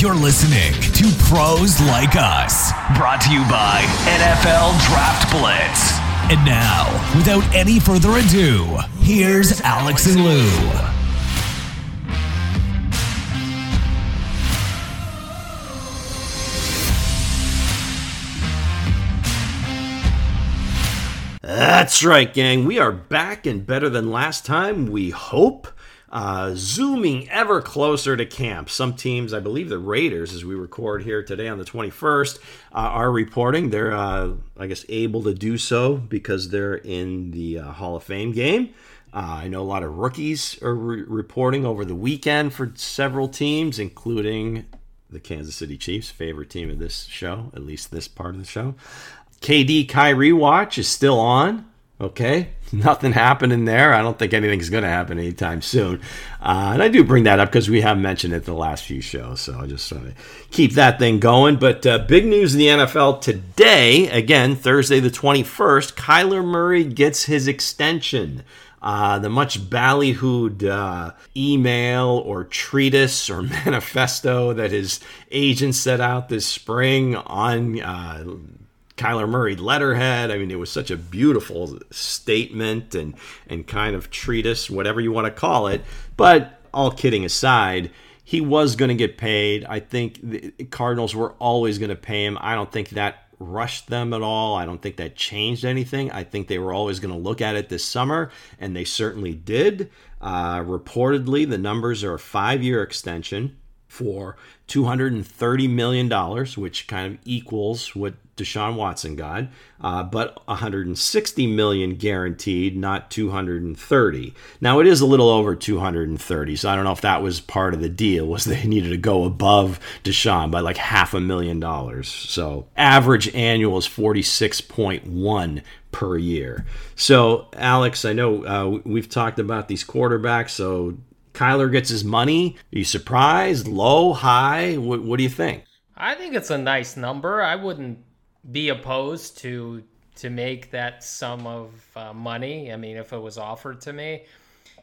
You're listening to Pros Like Us, brought to you by NFL Draft Blitz. And now, without any further ado, here's Alex and Lou. That's right, gang. We are back and better than last time, we hope. Uh, zooming ever closer to camp. Some teams, I believe the Raiders, as we record here today on the 21st, uh, are reporting. They're, uh, I guess, able to do so because they're in the uh, Hall of Fame game. Uh, I know a lot of rookies are re- reporting over the weekend for several teams, including the Kansas City Chiefs, favorite team of this show, at least this part of the show. KD Kyrie watch is still on. Okay, nothing happening there. I don't think anything's going to happen anytime soon. Uh, and I do bring that up because we have mentioned it the last few shows. So I just want to keep that thing going. But uh, big news in the NFL today, again, Thursday the 21st, Kyler Murray gets his extension. Uh, the much ballyhooed uh, email or treatise or manifesto that his agent set out this spring on uh, Kyler Murray letterhead. I mean, it was such a beautiful statement and and kind of treatise, whatever you want to call it. But all kidding aside, he was going to get paid. I think the Cardinals were always going to pay him. I don't think that rushed them at all. I don't think that changed anything. I think they were always going to look at it this summer, and they certainly did. Uh, reportedly, the numbers are a five year extension for $230 million, which kind of equals what Deshaun Watson got, uh, but 160 million guaranteed, not 230. Now it is a little over 230, so I don't know if that was part of the deal. Was they needed to go above Deshaun by like half a million dollars? So average annual is 46.1 per year. So Alex, I know uh, we've talked about these quarterbacks. So Kyler gets his money. Are you surprised? Low, high? What, what do you think? I think it's a nice number. I wouldn't be opposed to to make that sum of uh, money. I mean, if it was offered to me,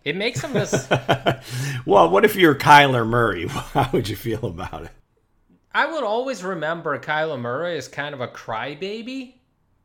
it makes him this. well, what if you're Kyler Murray? How would you feel about it? I would always remember Kyler Murray as kind of a crybaby.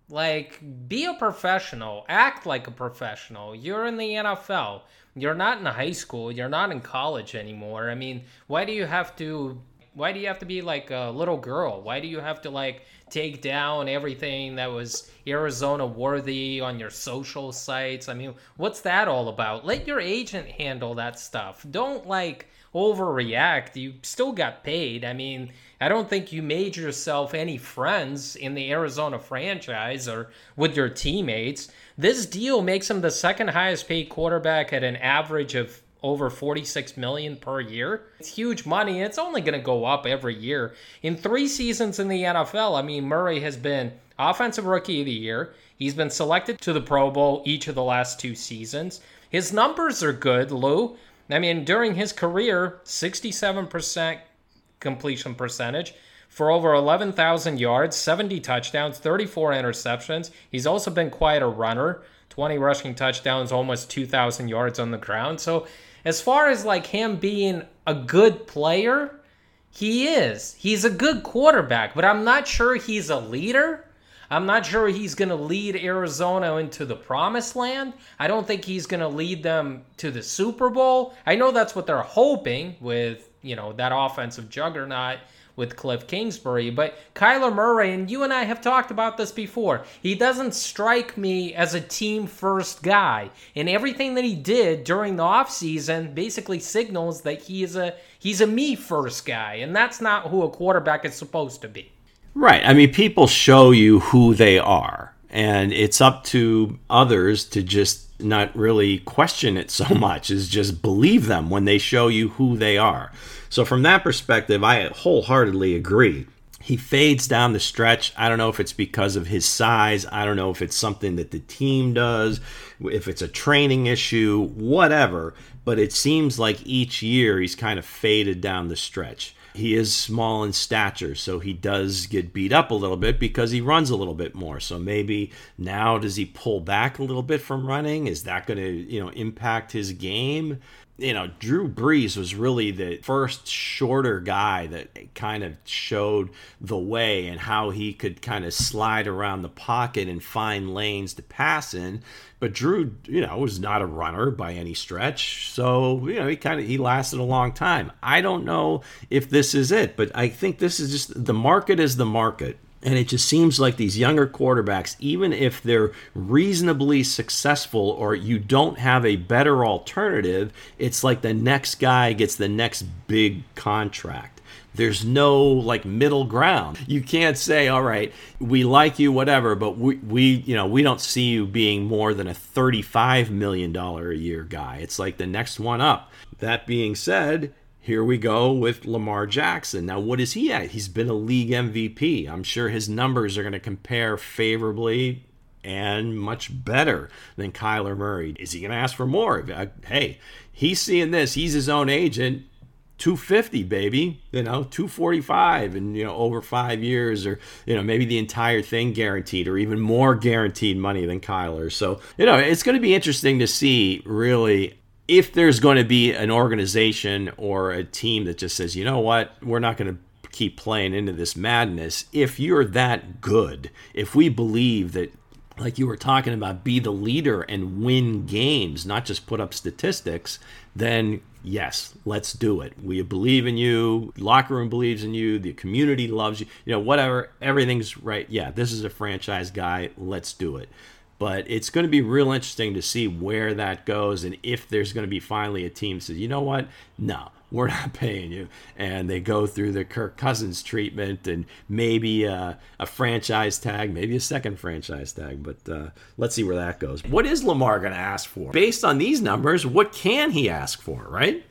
Like, be a professional, act like a professional. You're in the NFL. You're not in high school. You're not in college anymore. I mean, why do you have to? Why do you have to be like a little girl? Why do you have to like take down everything that was Arizona worthy on your social sites. I mean, what's that all about? Let your agent handle that stuff. Don't like overreact. You still got paid. I mean, I don't think you made yourself any friends in the Arizona franchise or with your teammates. This deal makes him the second highest paid quarterback at an average of over 46 million per year. It's huge money. It's only going to go up every year. In 3 seasons in the NFL, I mean Murray has been offensive rookie of the year. He's been selected to the Pro Bowl each of the last 2 seasons. His numbers are good, Lou. I mean, during his career, 67% completion percentage for over 11,000 yards, 70 touchdowns, 34 interceptions. He's also been quite a runner. 20 rushing touchdowns, almost 2,000 yards on the ground. So as far as like him being a good player, he is. He's a good quarterback, but I'm not sure he's a leader. I'm not sure he's going to lead Arizona into the promised land. I don't think he's going to lead them to the Super Bowl. I know that's what they're hoping with, you know, that offensive juggernaut with Cliff Kingsbury. But Kyler Murray, and you and I have talked about this before, he doesn't strike me as a team first guy. And everything that he did during the offseason basically signals that he is a he's a me first guy. And that's not who a quarterback is supposed to be. Right. I mean, people show you who they are. And it's up to others to just not really question it so much, is just believe them when they show you who they are. So, from that perspective, I wholeheartedly agree. He fades down the stretch. I don't know if it's because of his size. I don't know if it's something that the team does, if it's a training issue, whatever. But it seems like each year he's kind of faded down the stretch. He is small in stature, so he does get beat up a little bit because he runs a little bit more. So maybe now does he pull back a little bit from running? Is that going to, you know, impact his game? You know, Drew Brees was really the first shorter guy that kind of showed the way and how he could kind of slide around the pocket and find lanes to pass in. But Drew, you know, was not a runner by any stretch. So, you know, he kind of he lasted a long time. I don't know if this is it, but I think this is just the market is the market. And it just seems like these younger quarterbacks, even if they're reasonably successful or you don't have a better alternative, it's like the next guy gets the next big contract. There's no like middle ground. You can't say, all right, we like you, whatever, but we, we you know, we don't see you being more than a $35 million a year guy. It's like the next one up. That being said, here we go with Lamar Jackson. Now, what is he at? He's been a league MVP. I'm sure his numbers are going to compare favorably and much better than Kyler Murray. Is he going to ask for more? Uh, hey, he's seeing this. He's his own agent. 250 baby you know 245 and you know over five years or you know maybe the entire thing guaranteed or even more guaranteed money than kyler so you know it's going to be interesting to see really if there's going to be an organization or a team that just says, you know what, we're not going to keep playing into this madness, if you're that good, if we believe that, like you were talking about, be the leader and win games, not just put up statistics, then yes, let's do it. We believe in you. Locker room believes in you. The community loves you. You know, whatever. Everything's right. Yeah, this is a franchise guy. Let's do it. But it's going to be real interesting to see where that goes and if there's going to be finally a team says, you know what? No, we're not paying you. And they go through the Kirk Cousins treatment and maybe a, a franchise tag, maybe a second franchise tag. But uh, let's see where that goes. What is Lamar going to ask for? Based on these numbers, what can he ask for, right?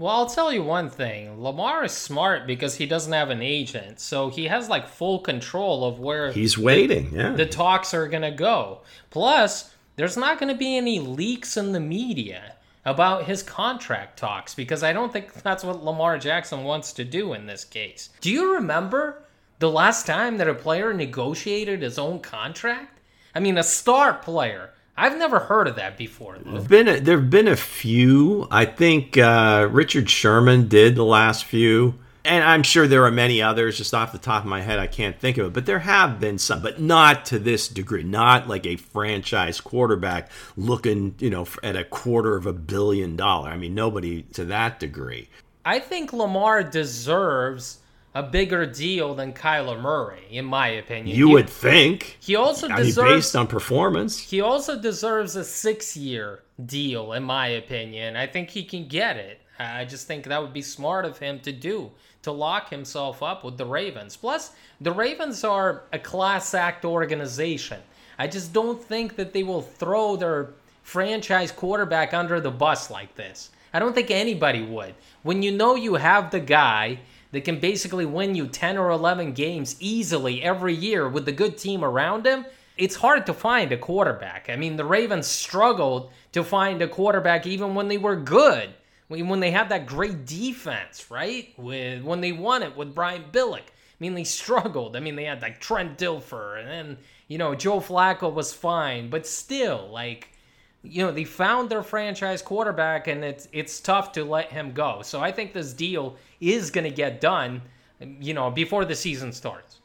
Well, I'll tell you one thing. Lamar is smart because he doesn't have an agent. So he has like full control of where he's waiting. The, yeah. The talks are going to go. Plus, there's not going to be any leaks in the media about his contract talks because I don't think that's what Lamar Jackson wants to do in this case. Do you remember the last time that a player negotiated his own contract? I mean, a star player I've never heard of that before. Been a, there've been a few. I think uh, Richard Sherman did the last few, and I'm sure there are many others. Just off the top of my head, I can't think of it. But there have been some, but not to this degree. Not like a franchise quarterback looking, you know, at a quarter of a billion dollar. I mean, nobody to that degree. I think Lamar deserves a bigger deal than Kyler Murray, in my opinion. You he, would think. He also I deserves mean, based on performance. He also deserves a six-year deal, in my opinion. I think he can get it. I just think that would be smart of him to do to lock himself up with the Ravens. Plus, the Ravens are a class act organization. I just don't think that they will throw their franchise quarterback under the bus like this. I don't think anybody would. When you know you have the guy that can basically win you 10 or 11 games easily every year with the good team around him, it's hard to find a quarterback. I mean, the Ravens struggled to find a quarterback even when they were good, when they had that great defense, right? With when they won it with Brian Billick. I mean, they struggled. I mean, they had like Trent Dilfer, and then you know Joe Flacco was fine, but still, like you know, they found their franchise quarterback, and it's it's tough to let him go. So I think this deal is going to get done, you know, before the season starts.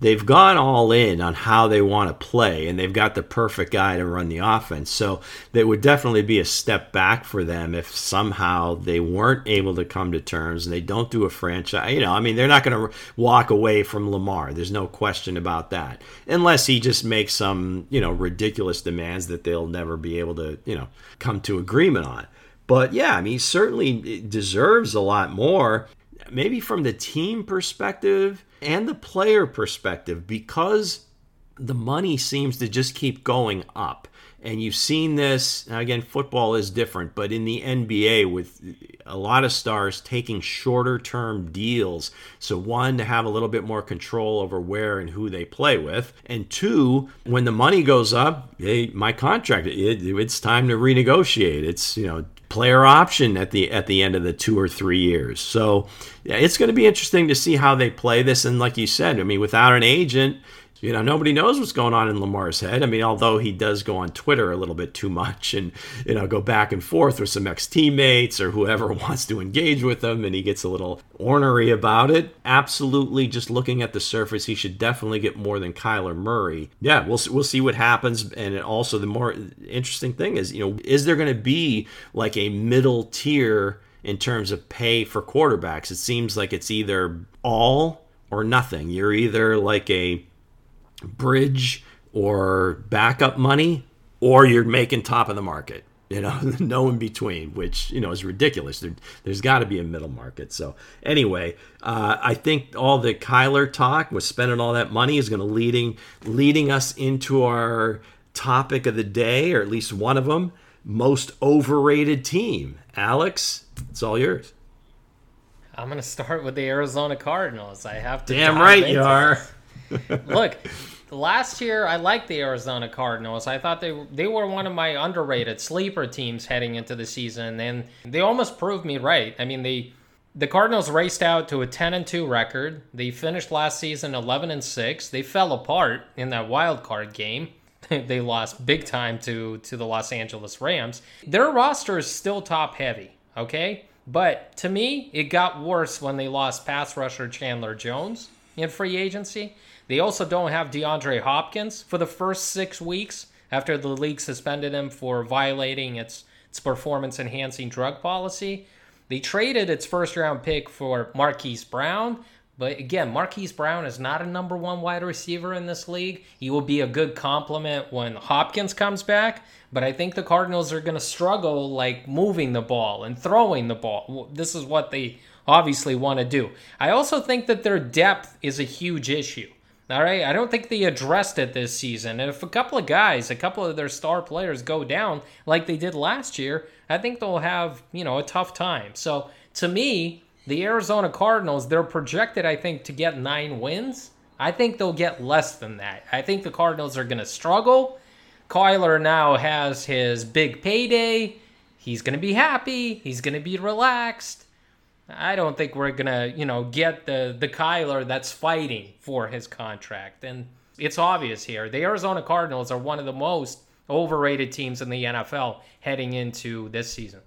They've gone all in on how they want to play, and they've got the perfect guy to run the offense. So that would definitely be a step back for them if somehow they weren't able to come to terms and they don't do a franchise. You know, I mean, they're not going to walk away from Lamar. There's no question about that, unless he just makes some, you know, ridiculous demands that they'll never be able to, you know, come to agreement on. But yeah, I mean, he certainly deserves a lot more, maybe from the team perspective and the player perspective, because the money seems to just keep going up. And you've seen this, again, football is different, but in the NBA, with a lot of stars taking shorter term deals. So, one, to have a little bit more control over where and who they play with. And two, when the money goes up, hey, my contract, it, it's time to renegotiate. It's, you know, player option at the at the end of the two or three years. So yeah, it's going to be interesting to see how they play this. And like you said, I mean, without an agent, You know, nobody knows what's going on in Lamar's head. I mean, although he does go on Twitter a little bit too much and, you know, go back and forth with some ex teammates or whoever wants to engage with him, and he gets a little ornery about it. Absolutely, just looking at the surface, he should definitely get more than Kyler Murray. Yeah, we'll, we'll see what happens. And also, the more interesting thing is, you know, is there going to be like a middle tier in terms of pay for quarterbacks? It seems like it's either all or nothing. You're either like a bridge or backup money, or you're making top of the market. You know, no in between, which you know is ridiculous. There, has got to be a middle market. So anyway, uh, I think all the Kyler talk was spending all that money is going to leading leading us into our topic of the day, or at least one of them, most overrated team. Alex, it's all yours. I'm going to start with the Arizona Cardinals. I have to. Damn right you are. Look, last year I liked the Arizona Cardinals. I thought they they were one of my underrated sleeper teams heading into the season, and they almost proved me right. I mean, they the Cardinals raced out to a 10 and 2 record. They finished last season 11 and 6. They fell apart in that wild card game. they lost big time to to the Los Angeles Rams. Their roster is still top heavy, okay? But to me, it got worse when they lost pass rusher Chandler Jones in free agency. They also don't have DeAndre Hopkins for the first six weeks after the league suspended him for violating its, its performance enhancing drug policy. They traded its first round pick for Marquise Brown, but again, Marquise Brown is not a number one wide receiver in this league. He will be a good complement when Hopkins comes back, but I think the Cardinals are going to struggle like moving the ball and throwing the ball. This is what they obviously want to do. I also think that their depth is a huge issue. All right, I don't think they addressed it this season. And if a couple of guys, a couple of their star players go down like they did last year, I think they'll have, you know, a tough time. So, to me, the Arizona Cardinals, they're projected I think to get 9 wins. I think they'll get less than that. I think the Cardinals are going to struggle. Kyler now has his big payday. He's going to be happy. He's going to be relaxed. I don't think we're gonna, you know, get the the Kyler that's fighting for his contract. And it's obvious here. The Arizona Cardinals are one of the most overrated teams in the NFL heading into this season.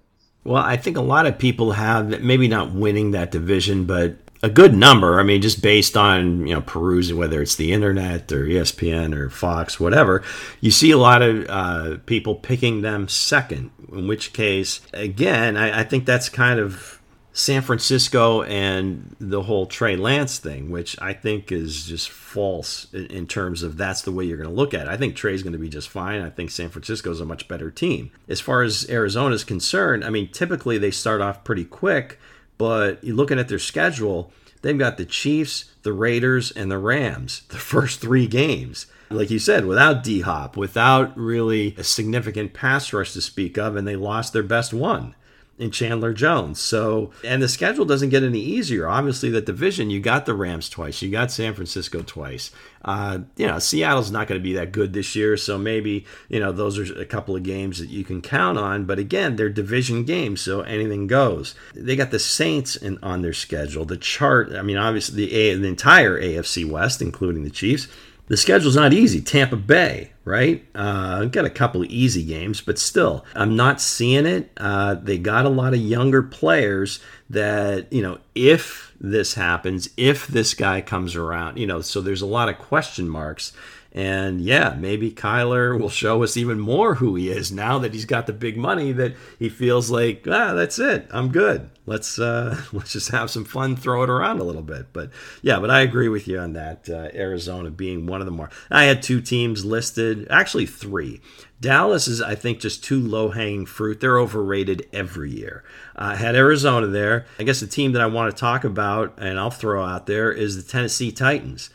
Well, I think a lot of people have maybe not winning that division, but a good number. I mean, just based on you know perusing whether it's the internet or ESPN or Fox, whatever, you see a lot of uh, people picking them second. In which case, again, I, I think that's kind of San Francisco and the whole Trey Lance thing, which I think is just false in terms of that's the way you're going to look at it. I think Trey's going to be just fine. I think San Francisco is a much better team. As far as Arizona is concerned, I mean, typically they start off pretty quick, but looking at their schedule, they've got the Chiefs, the Raiders, and the Rams, the first three games like you said, without D Hop, without really a significant pass rush to speak of, and they lost their best one in Chandler Jones. So, and the schedule doesn't get any easier. Obviously, the division, you got the Rams twice, you got San Francisco twice. Uh, you know, Seattle's not going to be that good this year, so maybe, you know, those are a couple of games that you can count on. But again, they're division games, so anything goes. They got the Saints in, on their schedule. The chart, I mean, obviously, the, the entire AFC West, including the Chiefs the schedule's not easy. Tampa Bay, right? Uh, got a couple of easy games, but still, I'm not seeing it. Uh, they got a lot of younger players that, you know, if this happens, if this guy comes around, you know, so there's a lot of question marks. And yeah, maybe Kyler will show us even more who he is now that he's got the big money that he feels like, ah, that's it. I'm good. Let's uh, let's just have some fun, throw it around a little bit. But yeah, but I agree with you on that. Uh, Arizona being one of the more. I had two teams listed, actually three. Dallas is, I think, just too low hanging fruit. They're overrated every year. I uh, had Arizona there. I guess the team that I want to talk about, and I'll throw out there, is the Tennessee Titans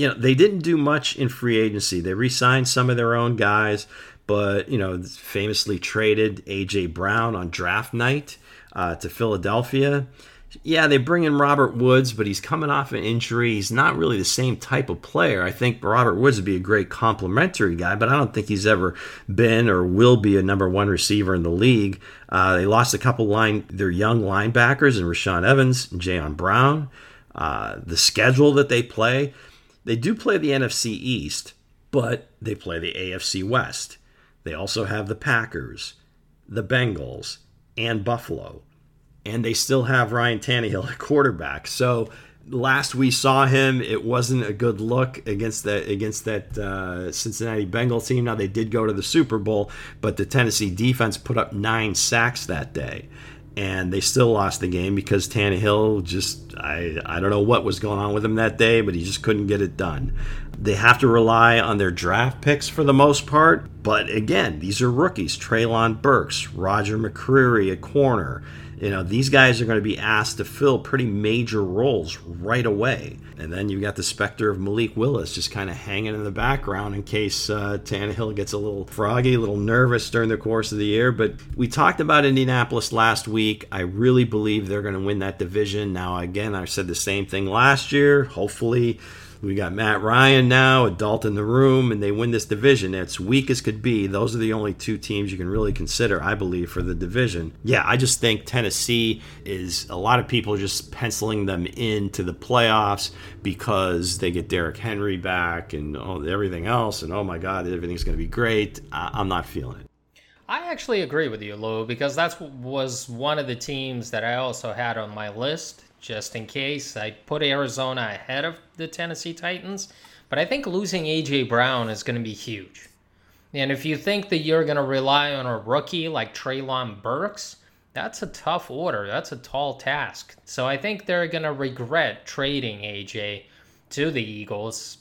you know, they didn't do much in free agency. They re-signed some of their own guys, but you know, famously traded AJ Brown on draft night uh, to Philadelphia. Yeah, they bring in Robert Woods, but he's coming off an injury. He's not really the same type of player. I think Robert Woods would be a great complementary guy, but I don't think he's ever been or will be a number one receiver in the league. Uh, they lost a couple line their young linebackers and Rashaan Evans and Jayon Brown. Uh, the schedule that they play They do play the NFC East, but they play the AFC West. They also have the Packers, the Bengals, and Buffalo. And they still have Ryan Tannehill at quarterback. So last we saw him, it wasn't a good look against that against that uh, Cincinnati Bengal team. Now they did go to the Super Bowl, but the Tennessee defense put up nine sacks that day, and they still lost the game because Tannehill just I I don't know what was going on with him that day, but he just couldn't get it done. They have to rely on their draft picks for the most part, but again, these are rookies: Treylon Burks, Roger McCreary at corner. You know, these guys are going to be asked to fill pretty major roles right away. And then you've got the specter of Malik Willis just kind of hanging in the background in case uh, Tannehill gets a little froggy, a little nervous during the course of the year. But we talked about Indianapolis last week. I really believe they're going to win that division. Now, again, I said the same thing last year. Hopefully, we got Matt Ryan now, adult in the room, and they win this division. It's weak as could be. Those are the only two teams you can really consider, I believe, for the division. Yeah, I just think Tennessee is a lot of people just penciling them into the playoffs because they get Derrick Henry back and oh, everything else, and oh my God, everything's going to be great. I- am not feeling it. I actually agree with you, Lou, because that was one of the teams that I also had on my list just in case. I put Arizona ahead of the Tennessee Titans, but I think losing A.J. Brown is going to be huge. And if you think that you're going to rely on a rookie like Treylon Burks, that's a tough order. That's a tall task. So I think they're going to regret trading AJ to the Eagles.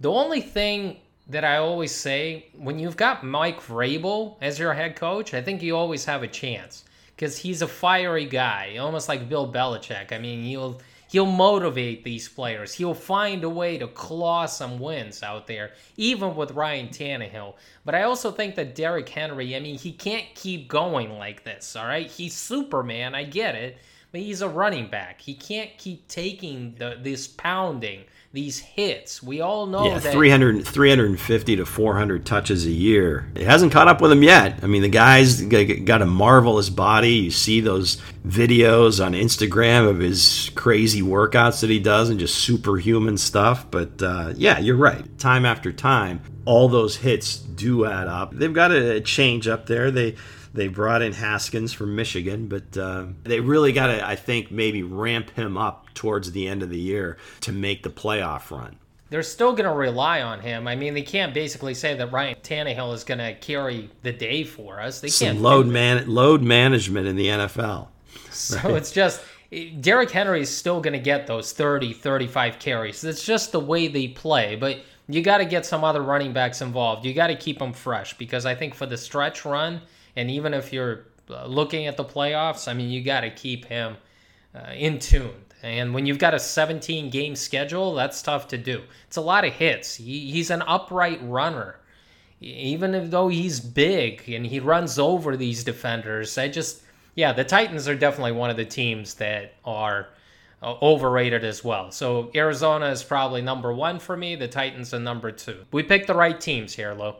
The only thing that I always say when you've got Mike Vrabel as your head coach, I think you always have a chance because he's a fiery guy, almost like Bill Belichick. I mean, he'll he'll motivate these players. He'll find a way to claw some wins out there, even with Ryan Tannehill. But I also think that Derrick Henry, I mean, he can't keep going like this. All right, he's Superman. I get it. But he's a running back. He can't keep taking the, this pounding these hits. We all know yeah, that 300, 350 to 400 touches a year. It hasn't caught up with him yet. I mean, the guy's got a marvelous body. You see those videos on Instagram of his crazy workouts that he does and just superhuman stuff. But uh, yeah, you're right. Time after time, all those hits do add up. They've got a change up there. They they brought in Haskins from Michigan, but uh, they really got to, I think, maybe ramp him up towards the end of the year to make the playoff run. They're still going to rely on him. I mean, they can't basically say that Ryan Tannehill is going to carry the day for us. They Some can't load man load management in the NFL. So right? it's just Derrick Henry is still going to get those 30, 35 carries. It's just the way they play, but you got to get some other running backs involved. You got to keep them fresh because I think for the stretch run, and even if you're uh, looking at the playoffs, I mean, you got to keep him uh, in tune. And when you've got a 17 game schedule, that's tough to do. It's a lot of hits. He, he's an upright runner. Even though he's big and he runs over these defenders, I just, yeah, the Titans are definitely one of the teams that are uh, overrated as well. So Arizona is probably number one for me. The Titans are number two. We picked the right teams here, Lou.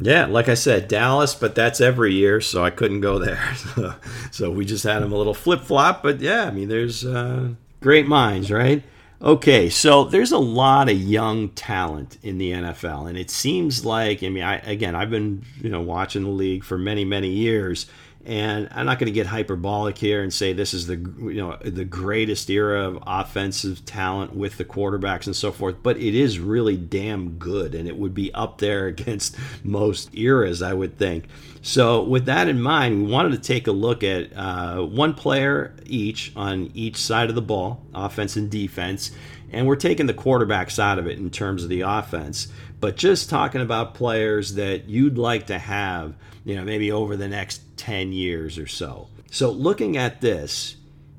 Yeah, like I said, Dallas, but that's every year, so I couldn't go there. so we just had them a little flip flop. But yeah, I mean, there's uh, great minds, right? Okay, so there's a lot of young talent in the NFL, and it seems like I mean, I, again, I've been you know watching the league for many many years, and I'm not going to get hyperbolic here and say this is the you know the greatest era of offensive talent with the quarterbacks and so forth, but it is really damn good, and it would be up there against most eras, I would think. So with that in mind, we wanted to take a look at uh, one player each on each side of the ball, offense and defense, and we're taking the quarterbacks out of it in terms of the offense, but just talking about players that you'd like to have you know, maybe over the next 10 years or so. So looking at this,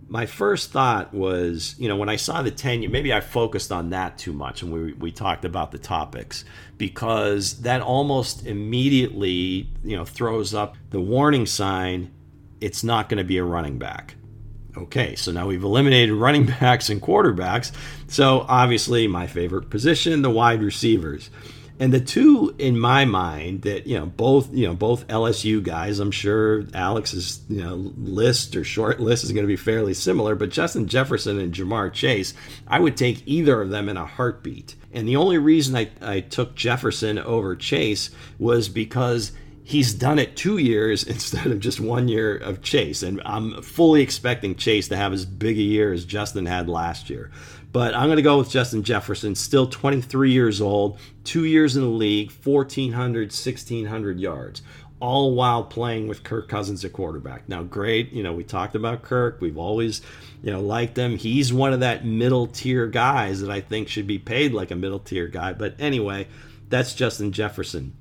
my first thought was, you know, when I saw the 10 year, maybe I focused on that too much and we, we talked about the topics because that almost immediately, you know, throws up the warning sign it's not going to be a running back. Okay, so now we've eliminated running backs and quarterbacks. So obviously, my favorite position, the wide receivers. And the two in my mind that you know both you know both LSU guys. I'm sure Alex's you know list or short list is going to be fairly similar, but Justin Jefferson and Ja'Marr Chase, I would take either of them in a heartbeat. And the only reason I, I took Jefferson over Chase was because he's done it two years instead of just one year of Chase. And I'm fully expecting Chase to have as big a year as Justin had last year. But I'm going to go with Justin Jefferson, still 23 years old, two years in the league, 1,400, 1,600 yards, all while playing with Kirk Cousins at quarterback. Now, great, you know, we talked about Kirk. We've always, you know, liked him. He's one of that middle tier guys that I think should be paid like a middle tier guy. But anyway, that's Justin Jefferson.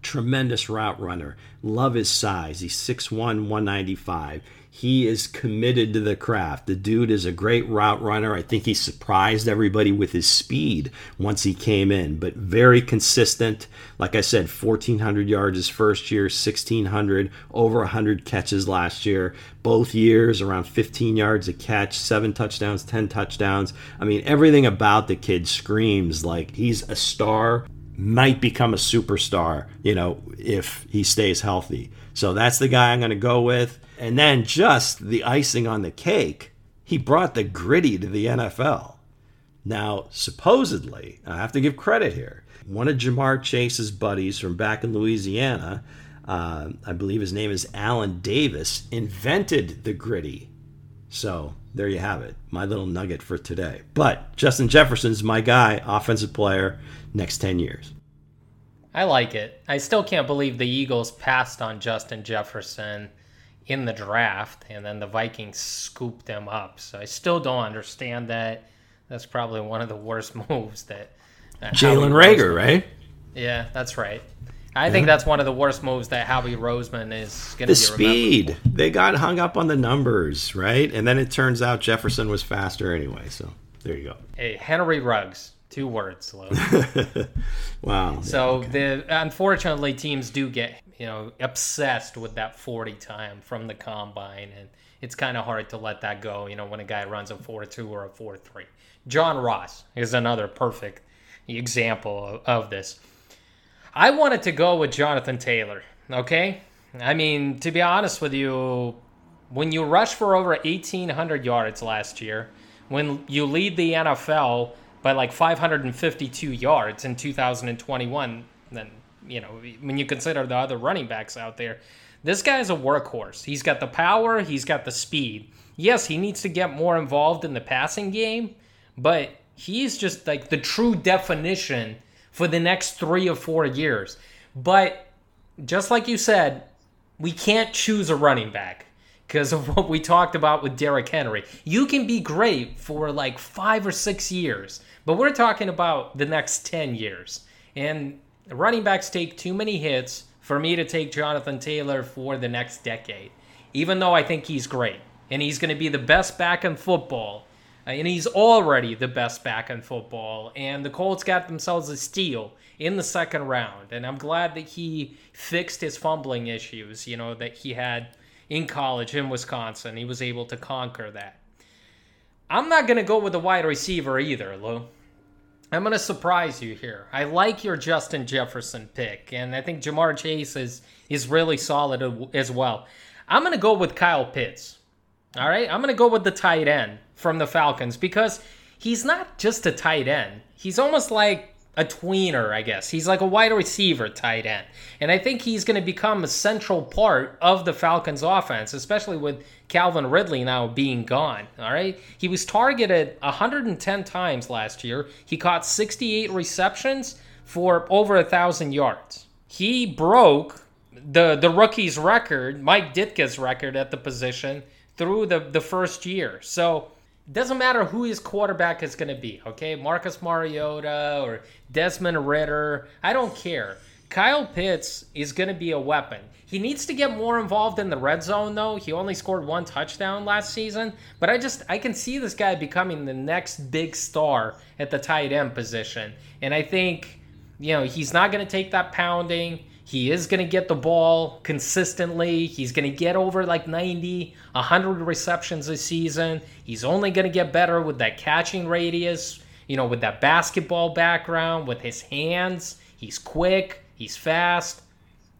Tremendous route runner. Love his size. He's 6'1, 195 he is committed to the craft. The dude is a great route runner. I think he surprised everybody with his speed once he came in, but very consistent. Like I said, 1,400 yards his first year, 1,600, over 100 catches last year. Both years around 15 yards a catch, seven touchdowns, 10 touchdowns. I mean, everything about the kid screams like he's a star, might become a superstar, you know, if he stays healthy. So that's the guy I'm going to go with. And then just the icing on the cake, he brought the Griddy to the NFL. Now, supposedly, I have to give credit here. One of Ja'Marr Chase's buddies from back in Louisiana, uh, I believe his name is Allen Davis, invented the Griddy. So there you have it, my little nugget for today. But Justin Jefferson's my guy, offensive player, next 10 years. I like it. I still can't believe the Eagles passed on Justin Jefferson in the draft, and then the Vikings scooped them up. So I still don't understand that. That's probably one of the worst moves that. Jalen Reagor, right? Yeah, that's right. I yeah. think that's one of the worst moves that Howie Roseman is going to The speed. They got hung up on the numbers, right? And then it turns out Jefferson was faster anyway. So there you go. Hey, Henry Ruggs. Two words, wow. So yeah, okay. the unfortunately teams do get you know obsessed with that 40 time from the combine, and it's kind of hard to let that go. You know when a guy runs a 4-2 or a 4-3. John Ross is another perfect example of, of this. I wanted to go with Jonathan Taylor. Okay, I mean to be honest with you, when you rush for over 1,800 yards last year, when you lead the NFL by like 552 yards in 2021, then, you know, when you consider the other running backs out there, this guy's a workhorse. He's got the power, he's got the speed. Yes, he needs to get more involved in the passing game, but he's just like the true definition for the next three or four years. But just like you said, we can't choose a running back because of what we talked about with Derrick Henry. You can be great for like five or six years, but we're talking about the next 10 years. And running backs take too many hits for me to take Jonathan Taylor for the next decade, even though I think he's great and he's going to be the best back in football. Uh, and he's already the best back in football. And the Colts got themselves a steal in the second round. And I'm glad that he fixed his fumbling issues, you know, that he had in college in Wisconsin. He was able to conquer that. I'm not going to go with a wide receiver either, Lou. I'm going to surprise you here. I like your Justin Jefferson pick, and I think Ja'Marr Chase is, is really solid as well. I'm going to go with Kyle Pitts. All right? I'm going to go with the tight end from the Falcons because he's not just a tight end. He's almost like a tweener, I guess. He's like a wide receiver tight end. And I think he's going to become a central part of the Falcons offense, especially with Calvin Ridley now being gone. All right. He was targeted 110 times last year. He caught 68 receptions for over a thousand yards. He broke the the rookie's record, Mike Ditka's record at the position through the, the first year. So doesn't matter who his quarterback is going to be, okay? Marcus Mariota or Desmond Ridder, I don't care. Kyle Pitts is going to be a weapon. He needs to get more involved in the red zone, though. He only scored one touchdown last season, but I just I can see this guy becoming the next big star at the tight end position. And I think, you know, he's not going to take that pounding. He is going to get the ball consistently. He's going to get over like 90, 100 receptions a season. He's only going to get better with that catching radius, you know, with that basketball background, with his hands. He's quick. He's fast.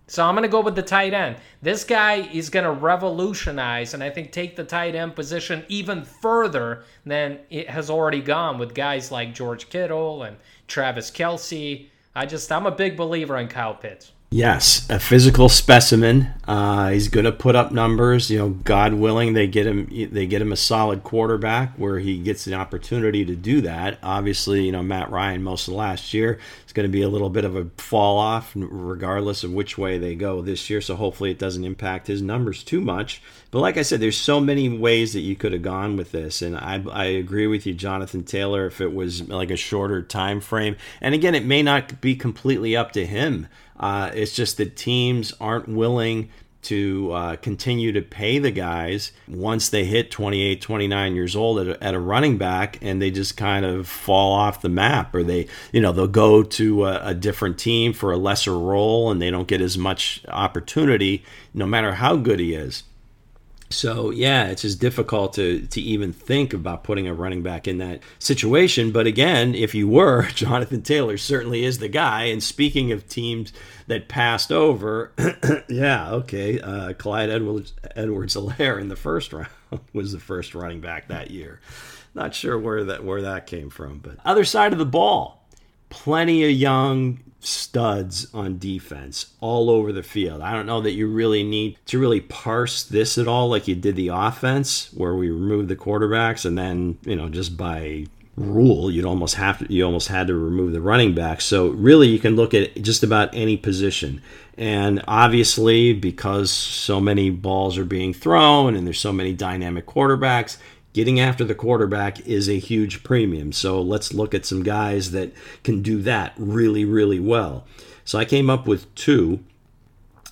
So I'm going to go with the tight end. This guy is going to revolutionize and I think take the tight end position even further than it has already gone with guys like George Kittle and Travis Kelce. I just, I'm a big believer in Kyle Pitts. Yes, a physical specimen. Uh, he's going to put up numbers. You know, God willing, they get him. They get him a solid quarterback where he gets the opportunity to do that. Obviously, you know Matt Ryan most of last year is going to be a little bit of a fall off, regardless of which way they go this year. So hopefully, it doesn't impact his numbers too much. But like I said, there's so many ways that you could have gone with this, and I, I agree with you, Jonathan Taylor. If it was like a shorter time frame, and again, it may not be completely up to him. Uh, it's just that teams aren't willing to uh, continue to pay the guys once they hit 28, 29 years old at a, at a, running back and they just kind of fall off the map or they, you know, they'll go to a, a different team for a lesser role and they don't get as much opportunity no matter how good he is. So yeah, it's just difficult to to even think about putting a running back in that situation. But again, if you were, Jonathan Taylor certainly is the guy. And speaking of teams that passed over, yeah, okay, uh, Clyde Edwards Edwards Helaire in the first round was the first running back that year. Not sure where that where that came from, but other side of the ball, plenty of young studs on defense all over the field. I don't know that you really need to really parse this at all like you did the offense where we removed the quarterbacks and then, you know, just by rule you'd almost have to you almost had to remove the running back. So really you can look at just about any position. And obviously because so many balls are being thrown and there's so many dynamic quarterbacks, getting after the quarterback is a huge premium. So let's look at some guys that can do that really, really well. So I came up with two.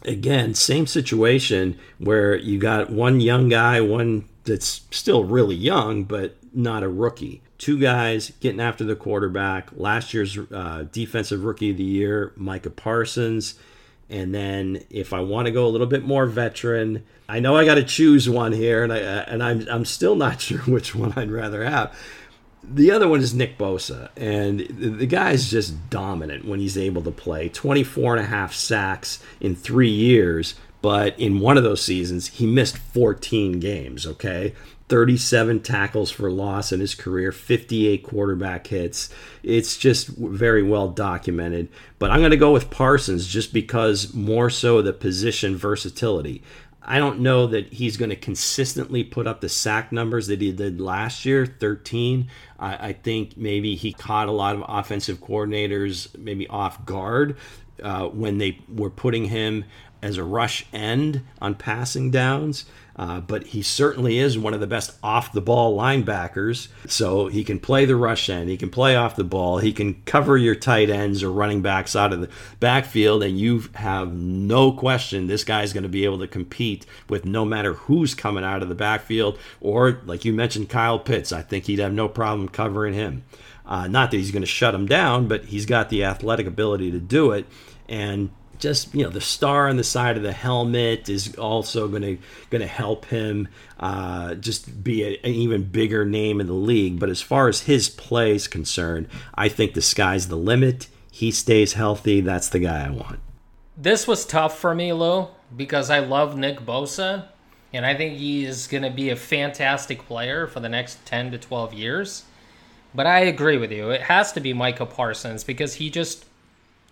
Again, same situation where you got one young guy, one that's still really young, but not a rookie. Two guys getting after the quarterback. Last year's uh, defensive rookie of the year, Micah Parsons and then if I want to go a little bit more veteran, I know I got to choose one here, and I and I'm I'm still not sure which one I'd rather have. The other one is Nick Bosa, and the guy's just dominant when he's able to play. 24 and a half sacks in three years, but in one of those seasons, he missed 14 games, okay? 37 tackles for loss in his career, 58 quarterback hits. It's just very well documented. But I'm going to go with Parsons just because more so the position versatility. I don't know that he's going to consistently put up the sack numbers that he did last year, 13. I, I think maybe he caught a lot of offensive coordinators maybe off guard uh, when they were putting him as a rush end on passing downs. Uh, but he certainly is one of the best off the ball linebackers. So he can play the rush end, he can play off the ball, he can cover your tight ends or running backs out of the backfield, and you have no question this guy's going to be able to compete with no matter who's coming out of the backfield. Or, like you mentioned, Kyle Pitts, I think he'd have no problem covering him. Uh, not that he's going to shut him down, but he's got the athletic ability to do it. And just you know the star on the side of the helmet is also going to going to help him uh, just be a, an even bigger name in the league. But as far as his play is concerned, I think the sky's the limit. He stays healthy. That's the guy I want. This was tough for me, Lou, because I love Nick Bosa, and I think he is going to be a fantastic player for the next ten to twelve years. But I agree with you. It has to be Micah Parsons because he just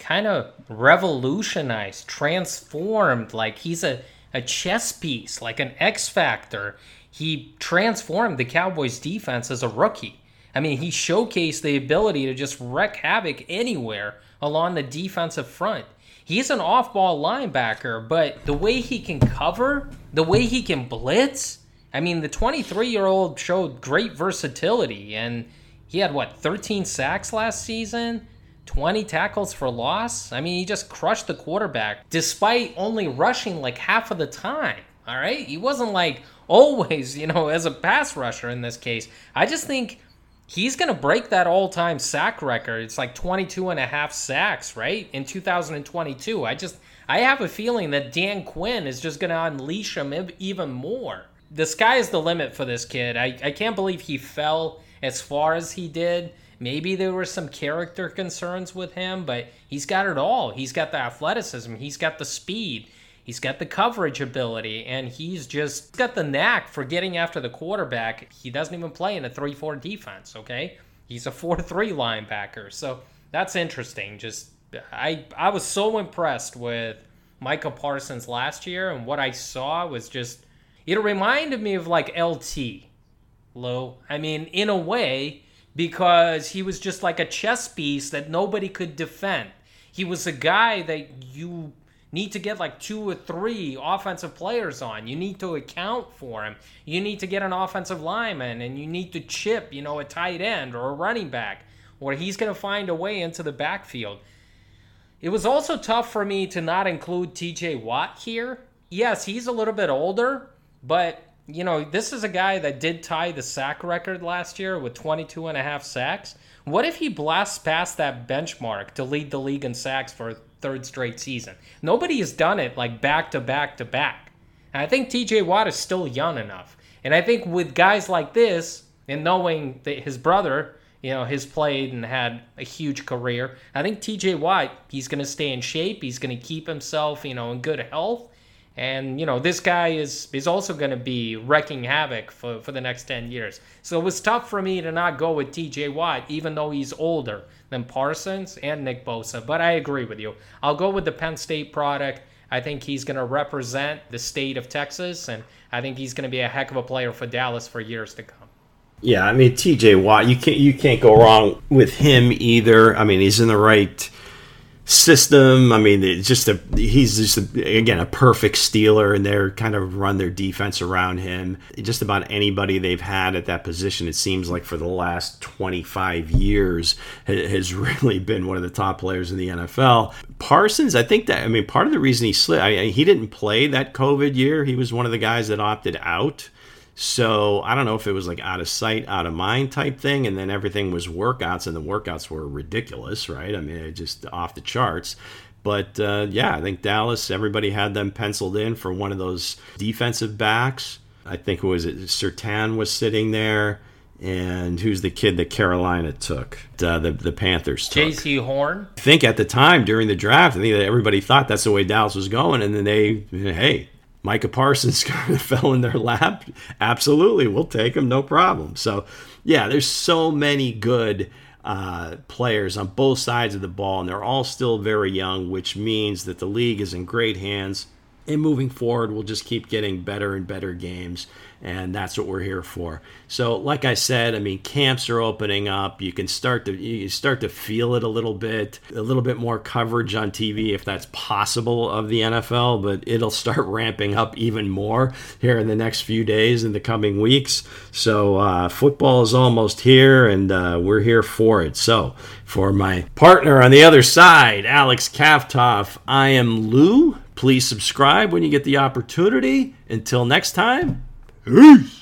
kind of revolutionized, transformed. Like he's a, a chess piece, like an X Factor. He transformed the Cowboys defense as a rookie. I mean, he showcased the ability to just wreak havoc anywhere along the defensive front. He's an off ball linebacker, but the way he can cover, the way he can blitz, I mean, the 23 year old showed great versatility and he had what, 13 sacks last season? 20 tackles for loss. I mean, he just crushed the quarterback despite only rushing like half of the time. All right. He wasn't like always, you know, as a pass rusher in this case. I just think he's going to break that all time sack record. It's like 22 and a half sacks, right? In 2022. I just, I have a feeling that Dan Quinn is just going to unleash him even more. The sky is the limit for this kid. I, I can't believe he fell as far as he did. Maybe there were some character concerns with him, but he's got it all. He's got the athleticism, he's got the speed, he's got the coverage ability, and he's just got the knack for getting after the quarterback. He doesn't even play in a 3 4 defense, okay? He's a 4 3 linebacker. So that's interesting. Just, I, I was so impressed with Micah Parsons last year, and what I saw was just, it reminded me of like LT, Lou. I mean, in a way, because he was just like a chess piece that nobody could defend. He was a guy that you need to get like two or three offensive players on. You need to account for him. You need to get an offensive lineman and you need to chip, you know, a tight end or a running back, or he's going to find a way into the backfield. It was also tough for me to not include TJ Watt here. Yes, he's a little bit older, but you know, this is a guy that did tie the sack record last year with 22 and a half sacks. What if he blasts past that benchmark to lead the league in sacks for a third straight season? Nobody has done it like back to back to back. And I think TJ Watt is still young enough. And I think with guys like this, and knowing that his brother, you know, has played and had a huge career, I think TJ Watt, he's going to stay in shape. He's going to keep himself, you know, in good health. And you know this guy is is also going to be wrecking havoc for, for the next 10 years. So it was tough for me to not go with TJ Watt, even though he's older than Parsons and Nick Bosa. But I agree with you. I'll go with the Penn State product. I think he's going to represent the state of Texas, and I think he's going to be a heck of a player for Dallas for years to come. Yeah, I mean TJ Watt, you can't you can't go wrong with him either. I mean he's in the right system. I mean, it's just a he's just a, again a perfect Steeler, and they're kind of run their defense around him. Just about anybody they've had at that position, it seems like for the last 25 years, has really been one of the top players in the NFL. Parsons, I think that I mean part of the reason he slid, I, he didn't play that COVID year. He was one of the guys that opted out. So I don't know if it was like out of sight, out of mind type thing, and then everything was workouts, and the workouts were ridiculous, right? I mean, just off the charts. But uh, yeah, I think Dallas, everybody had them penciled in for one of those defensive backs. I think it was it Surtain was sitting there, and who's the kid that Carolina took? Uh, the the Panthers took. Jaycee Horn. I think at the time during the draft, I think that everybody thought that's the way Dallas was going, and then they, hey, Micah Parsons kind of fell in their lap. Absolutely, we'll take him, no problem. So, yeah, there's so many good uh, players on both sides of the ball, and they're all still very young, which means that the league is in great hands. And moving forward, we'll just keep getting better and better games and that's what we're here for. So, like I said, I mean, camps are opening up. You can start to you start to feel it a little bit, a little bit more coverage on TV if that's possible of the NFL, but it'll start ramping up even more here in the next few days in the coming weeks. So, uh, football is almost here, and uh, we're here for it. So, for my partner on the other side, Alex Kaftoff, I am Lou. Please subscribe when you get the opportunity. Until next time. Peace.